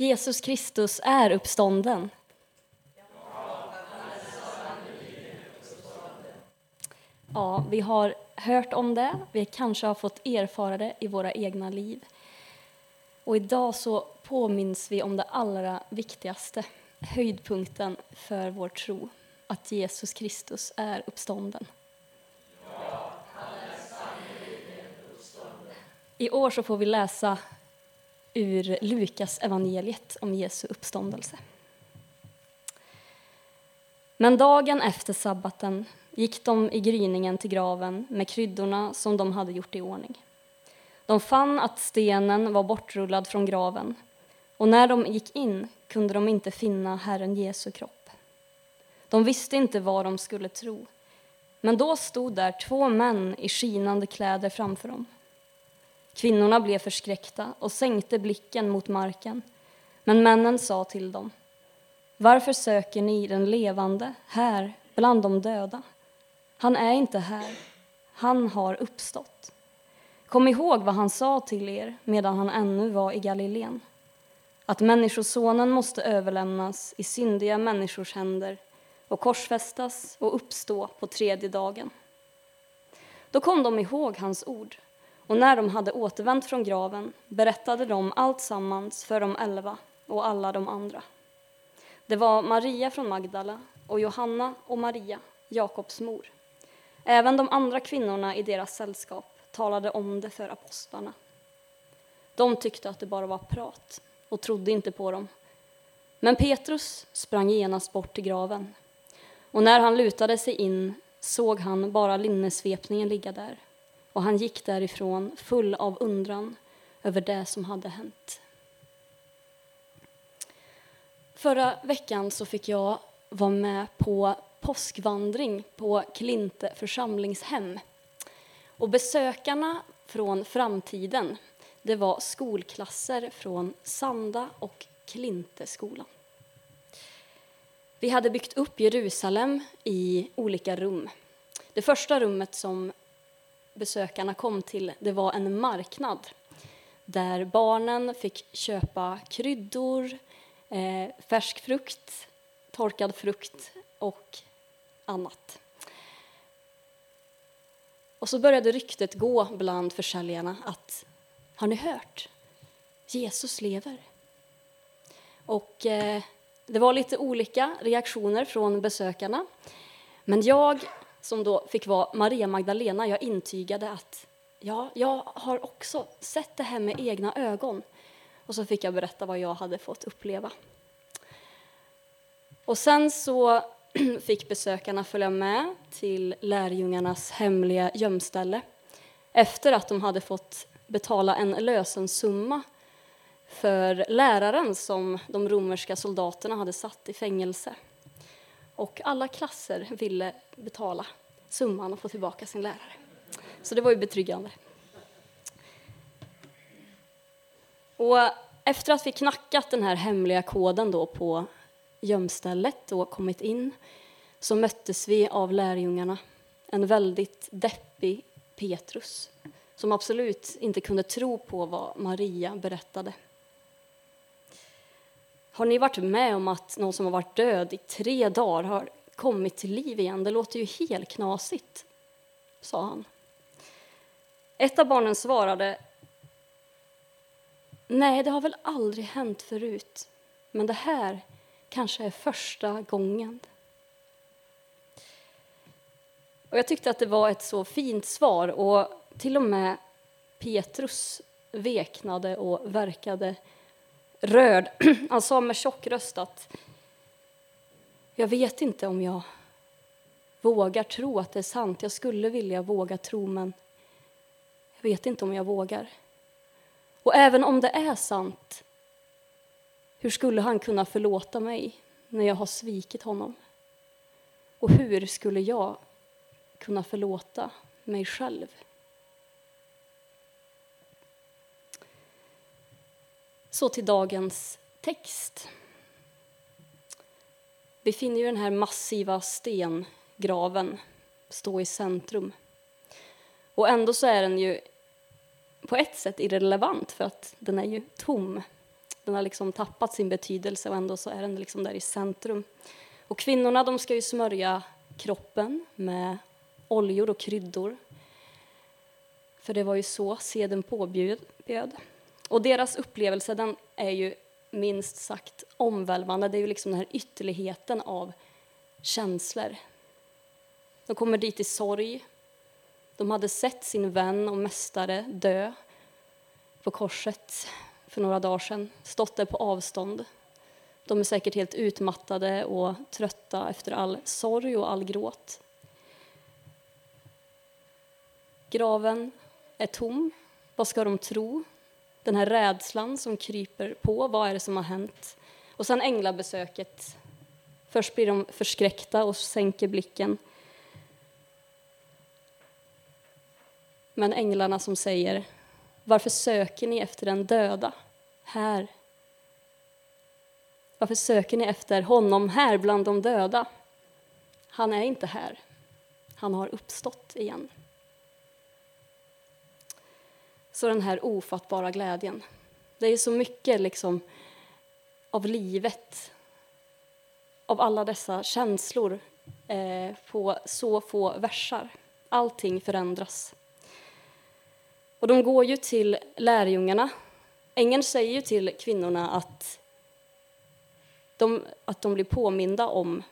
Jesus Kristus är uppstånden. Ja, vi har hört om det, vi kanske har fått erfara det i våra egna liv. Och idag så påminns vi om det allra viktigaste, höjdpunkten för vår tro, att Jesus Kristus är uppstånden. I år så får vi läsa ur Lukas evangeliet om Jesu uppståndelse. Men dagen efter sabbaten gick de i gryningen till graven med kryddorna som de hade gjort i ordning. De fann att stenen var bortrullad från graven och när de gick in kunde de inte finna Herren Jesu kropp. De visste inte vad de skulle tro, men då stod där två män i skinande kläder framför dem. Kvinnorna blev förskräckta och sänkte blicken mot marken. Men männen sa till dem, varför söker ni den levande här bland de döda? Han är inte här, han har uppstått. Kom ihåg vad han sa till er medan han ännu var i Galileen. Att Människosonen måste överlämnas i syndiga människors händer och korsfästas och uppstå på tredje dagen. Då kom de ihåg hans ord och när de hade återvänt från graven berättade de allt sammans för de elva och alla de andra. Det var Maria från Magdala och Johanna och Maria, Jakobs mor. Även de andra kvinnorna i deras sällskap talade om det för apostlarna. De tyckte att det bara var prat och trodde inte på dem. Men Petrus sprang genast bort till graven och när han lutade sig in såg han bara linnesvepningen ligga där och han gick därifrån full av undran över det som hade hänt. Förra veckan så fick jag vara med på påskvandring på Klinte församlingshem. Och besökarna från framtiden det var skolklasser från Sanda och Klinteskolan. Vi hade byggt upp Jerusalem i olika rum. Det första rummet som besökarna kom till det var en marknad där barnen fick köpa kryddor, eh, färsk frukt, torkad frukt och annat. Och så började ryktet gå bland försäljarna att har ni hört? Jesus lever. Och eh, det var lite olika reaktioner från besökarna. Men jag som då fick vara Maria Magdalena, jag intygade att ja, jag har också sett det här med egna ögon. Och så fick jag berätta vad jag hade fått uppleva. Och sen så fick besökarna följa med till lärjungarnas hemliga gömställe efter att de hade fått betala en lösensumma för läraren som de romerska soldaterna hade satt i fängelse. Och alla klasser ville betala summan och få tillbaka sin lärare. Så det var ju betryggande. Och efter att vi knackat den här hemliga koden då på gömstället och kommit in så möttes vi av lärjungarna, en väldigt deppig Petrus som absolut inte kunde tro på vad Maria berättade. Har ni varit med om att någon som har varit död i tre dagar har kommit till liv igen? Det låter ju helt knasigt, sa han. Ett av barnen svarade Nej, det har väl aldrig hänt förut, men det här kanske är första gången. Och jag tyckte att det var ett så fint svar och till och med Petrus veknade och verkade rörd. Han sa med tjock röst att jag vet inte om jag vågar tro att det är sant. Jag skulle vilja våga tro, men jag vet inte om jag vågar. Och även om det är sant, hur skulle han kunna förlåta mig när jag har svikit honom? Och hur skulle jag kunna förlåta mig själv? Så till dagens text. Vi finner ju den här massiva stengraven stå i centrum. Och ändå så är den ju på ett sätt irrelevant för att den är ju tom. Den har liksom tappat sin betydelse och ändå så är den liksom där i centrum. Och kvinnorna de ska ju smörja kroppen med oljor och kryddor. För det var ju så seden påbjöd. Och deras upplevelse den är ju minst sagt omvälvande. Det är ju liksom den här ytterligheten av känslor. De kommer dit i sorg. De hade sett sin vän och mästare dö på korset för några dagar sedan, stått där på avstånd. De är säkert helt utmattade och trötta efter all sorg och all gråt. Graven är tom. Vad ska de tro? Den här rädslan som kryper på. Vad är det som har hänt? Och sen änglabesöket. Först blir de förskräckta och sänker blicken. Men änglarna som säger Varför söker ni efter den döda här? Varför söker ni efter honom här bland de döda? Han är inte här. Han har uppstått igen. Så den här ofattbara glädjen. Det är så mycket liksom av livet, av alla dessa känslor eh, på så få versar. Allting förändras. Och de går ju till lärjungarna. Ängeln säger ju till kvinnorna att de, att de blir påminda om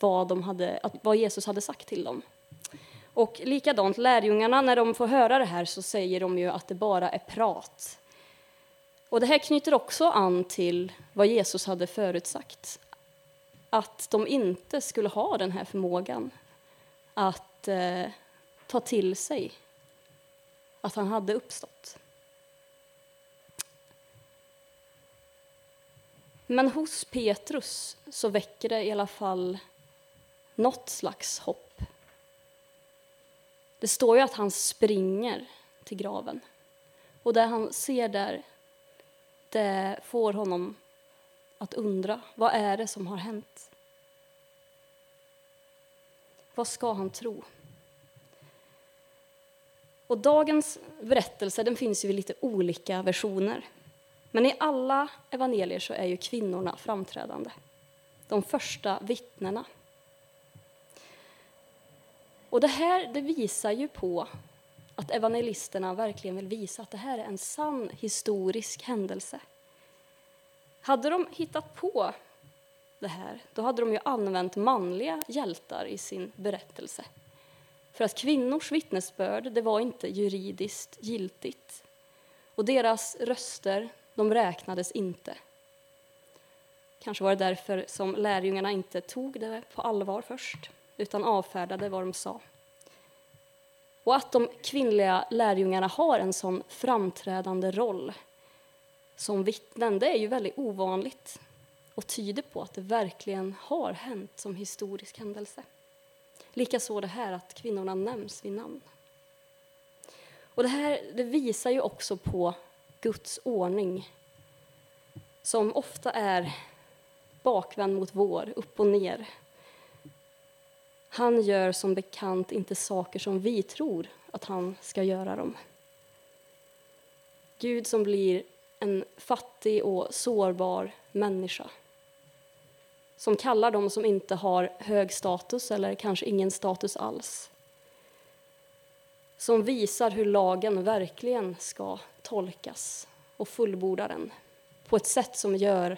vad, de hade, vad Jesus hade sagt till dem. Och likadant, lärjungarna, när de får höra det här så säger de ju att det bara är prat. Och det här knyter också an till vad Jesus hade förutsagt. Att de inte skulle ha den här förmågan att eh, ta till sig att han hade uppstått. Men hos Petrus så väcker det i alla fall något slags hopp. Det står ju att han springer till graven. Och det han ser där, det får honom att undra, vad är det som har hänt? Vad ska han tro? Och dagens berättelse den finns ju i lite olika versioner. Men i alla evangelier så är ju kvinnorna framträdande. De första vittnena. Och det här det visar ju på att evangelisterna verkligen vill visa att det här är en sann historisk händelse. Hade de hittat på det här, då hade de ju använt manliga hjältar i sin berättelse. För att kvinnors vittnesbörd det var inte juridiskt giltigt. Och deras röster de räknades inte. Kanske var det därför som lärjungarna inte tog det på allvar först utan avfärdade vad de sa. Och att de kvinnliga lärjungarna har en sån framträdande roll som vittnen, det är ju väldigt ovanligt och tyder på att det verkligen har hänt som historisk händelse. Likaså det här att kvinnorna nämns vid namn. Och det här det visar ju också på Guds ordning som ofta är bakvänd mot vår, upp och ner. Han gör som bekant inte saker som vi tror att han ska göra dem. Gud som blir en fattig och sårbar människa som kallar dem som inte har hög status eller kanske ingen status alls. Som visar hur lagen verkligen ska tolkas och fullborda den på ett sätt som gör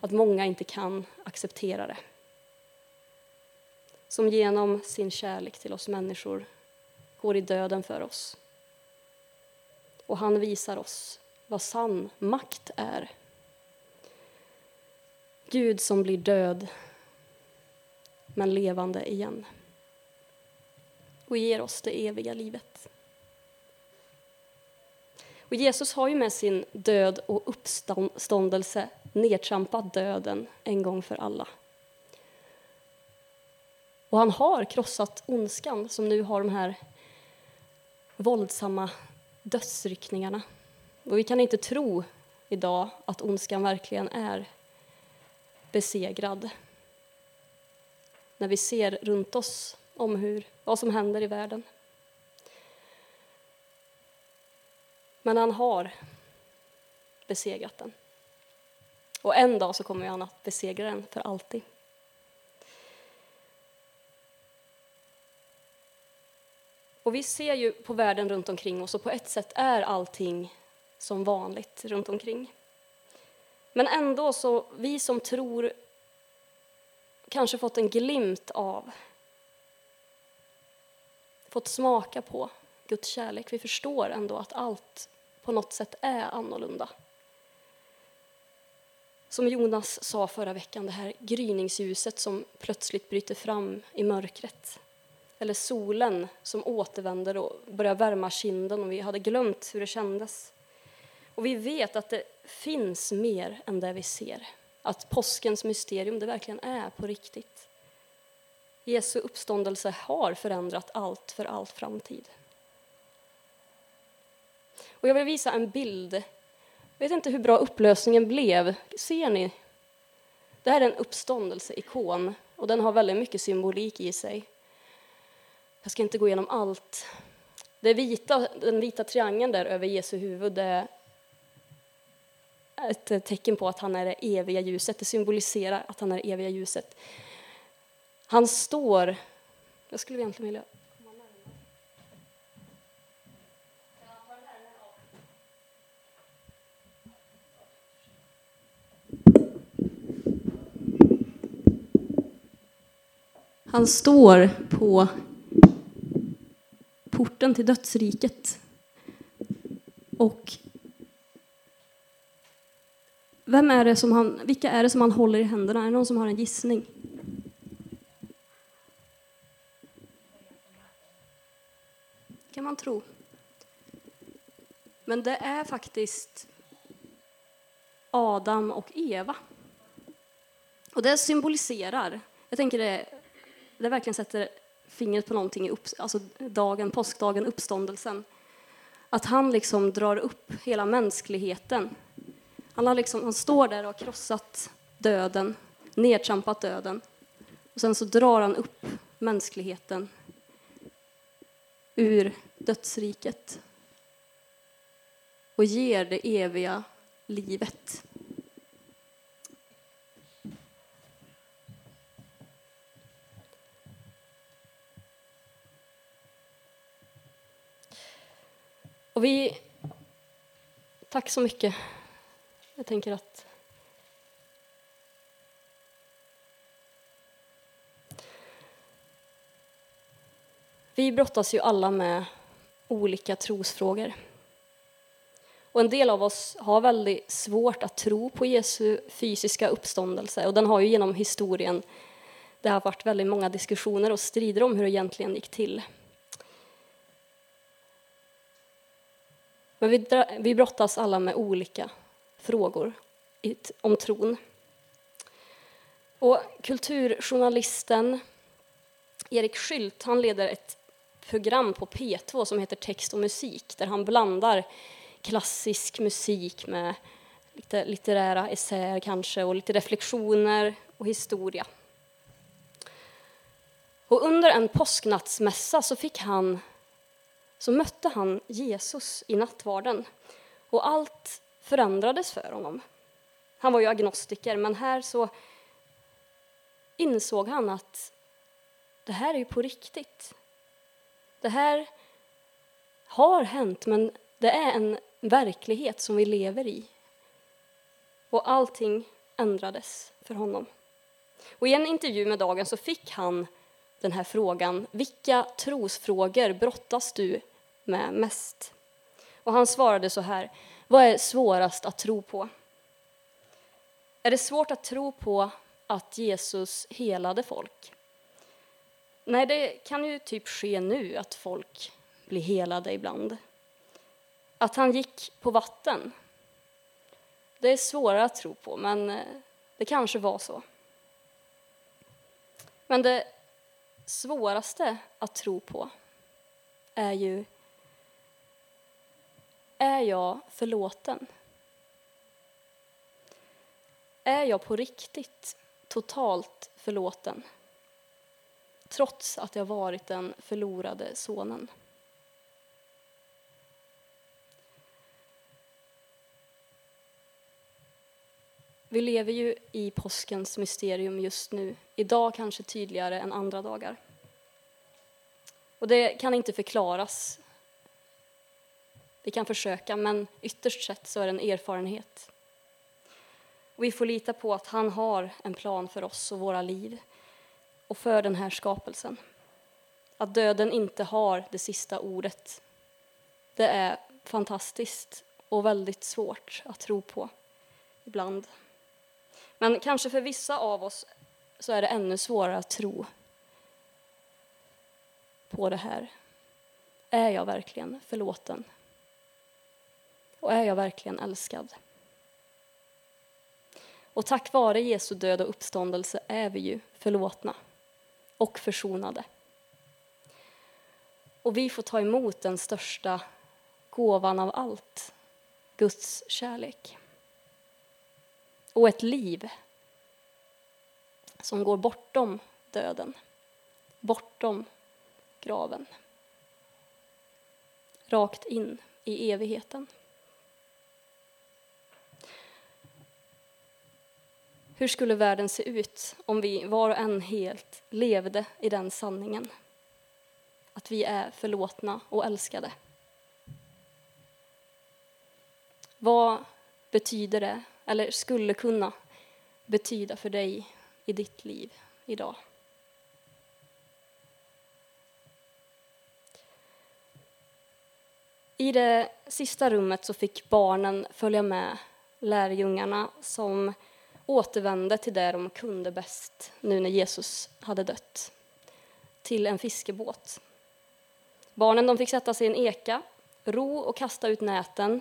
att många inte kan acceptera det. Som genom sin kärlek till oss människor går i döden för oss. Och han visar oss vad sann makt är Gud som blir död, men levande igen och ger oss det eviga livet. Och Jesus har ju med sin död och uppståndelse nedtrampat döden en gång för alla. Och han har krossat ondskan som nu har de här våldsamma dödsryckningarna. Och vi kan inte tro idag att ondskan verkligen är besegrad. När vi ser runt oss om hur, vad som händer i världen. Men han har besegrat den. Och en dag så kommer han att besegra den för alltid. Och vi ser ju på världen runt omkring oss och på ett sätt är allting som vanligt runt omkring. Men ändå så, vi som tror kanske fått en glimt av, fått smaka på Guds kärlek. Vi förstår ändå att allt på något sätt är annorlunda. Som Jonas sa förra veckan, det här gryningsljuset som plötsligt bryter fram i mörkret. Eller solen som återvänder och börjar värma kinden och vi hade glömt hur det kändes. Och vi vet att det finns mer än det vi ser. Att påskens mysterium det verkligen är på riktigt. Jesu uppståndelse har förändrat allt för all framtid. Och jag vill visa en bild. Jag vet inte hur bra upplösningen blev. Ser ni? Det här är en uppståndelseikon och den har väldigt mycket symbolik i sig. Jag ska inte gå igenom allt. Det vita, den vita triangeln där över Jesu huvud är ett tecken på att han är det eviga ljuset. Det symboliserar att han är det eviga ljuset. Han står... Jag skulle egentligen vilja Han står på porten till dödsriket. Och vem är det som han, vilka är det som han håller i händerna? Är det någon som har en gissning? kan man tro. Men det är faktiskt Adam och Eva. Och det symboliserar, jag tänker det, det verkligen sätter fingret på någonting i upp, alltså dagen, påskdagen, uppståndelsen. Att han liksom drar upp hela mänskligheten. Han, har liksom, han står där och har krossat döden, nedtrampat döden. Och sen så drar han upp mänskligheten ur dödsriket och ger det eviga livet. Och vi... Tack så mycket. Jag tänker att... Vi brottas ju alla med olika trosfrågor. Och en del av oss har väldigt svårt att tro på Jesu fysiska uppståndelse och den har ju genom historien det har varit väldigt många diskussioner och strider om hur det egentligen gick till. Men vi, vi brottas alla med olika frågor om tron. Och kulturjournalisten Erik Skylt han leder ett program på P2 som heter Text och musik där han blandar klassisk musik med lite litterära essäer kanske och lite reflektioner och historia. Och under en påsknattsmässa så fick han så mötte han Jesus i nattvarden och allt förändrades för honom. Han var ju agnostiker, men här så insåg han att det här är ju på riktigt. Det här har hänt, men det är en verklighet som vi lever i. Och allting ändrades för honom. Och I en intervju med Dagen så fick han den här frågan. Vilka trosfrågor brottas du med mest? Och han svarade så här. Vad är svårast att tro på? Är det svårt att tro på att Jesus helade folk? Nej, det kan ju typ ske nu att folk blir helade ibland. Att han gick på vatten, det är svårare att tro på, men eh, det kanske var så. Men det svåraste att tro på är ju är jag förlåten? Är jag på riktigt totalt förlåten? Trots att jag varit den förlorade sonen. Vi lever ju i påskens mysterium just nu, idag kanske tydligare än andra dagar. Och det kan inte förklaras. Vi kan försöka, men ytterst sett så är det en erfarenhet. Och vi får lita på att han har en plan för oss och våra liv och för den här skapelsen. Att döden inte har det sista ordet. Det är fantastiskt och väldigt svårt att tro på ibland. Men kanske för vissa av oss så är det ännu svårare att tro på det här. Är jag verkligen förlåten? Och är jag verkligen älskad? Och tack vare Jesu död och uppståndelse är vi ju förlåtna och försonade. Och vi får ta emot den största gåvan av allt, Guds kärlek. Och ett liv som går bortom döden, bortom graven. Rakt in i evigheten. Hur skulle världen se ut om vi var och en helt levde i den sanningen? Att vi är förlåtna och älskade. Vad betyder det, eller skulle kunna betyda för dig i ditt liv idag? I det sista rummet så fick barnen följa med lärjungarna som återvände till det de kunde bäst nu när Jesus hade dött, till en fiskebåt. Barnen de fick sätta sig i en eka, ro och kasta ut näten,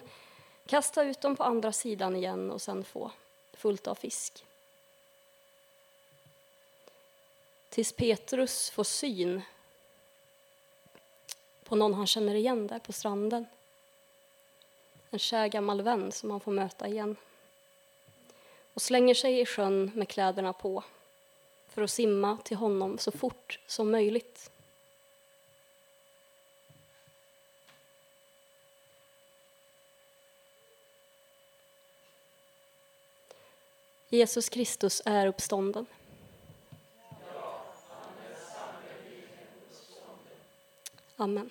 kasta ut dem på andra sidan igen och sen få fullt av fisk. Tills Petrus får syn på någon han känner igen där på stranden. En kär gammal vän som han får möta igen och slänger sig i sjön med kläderna på för att simma till honom så fort som möjligt. Jesus Kristus är uppstånden. Amen.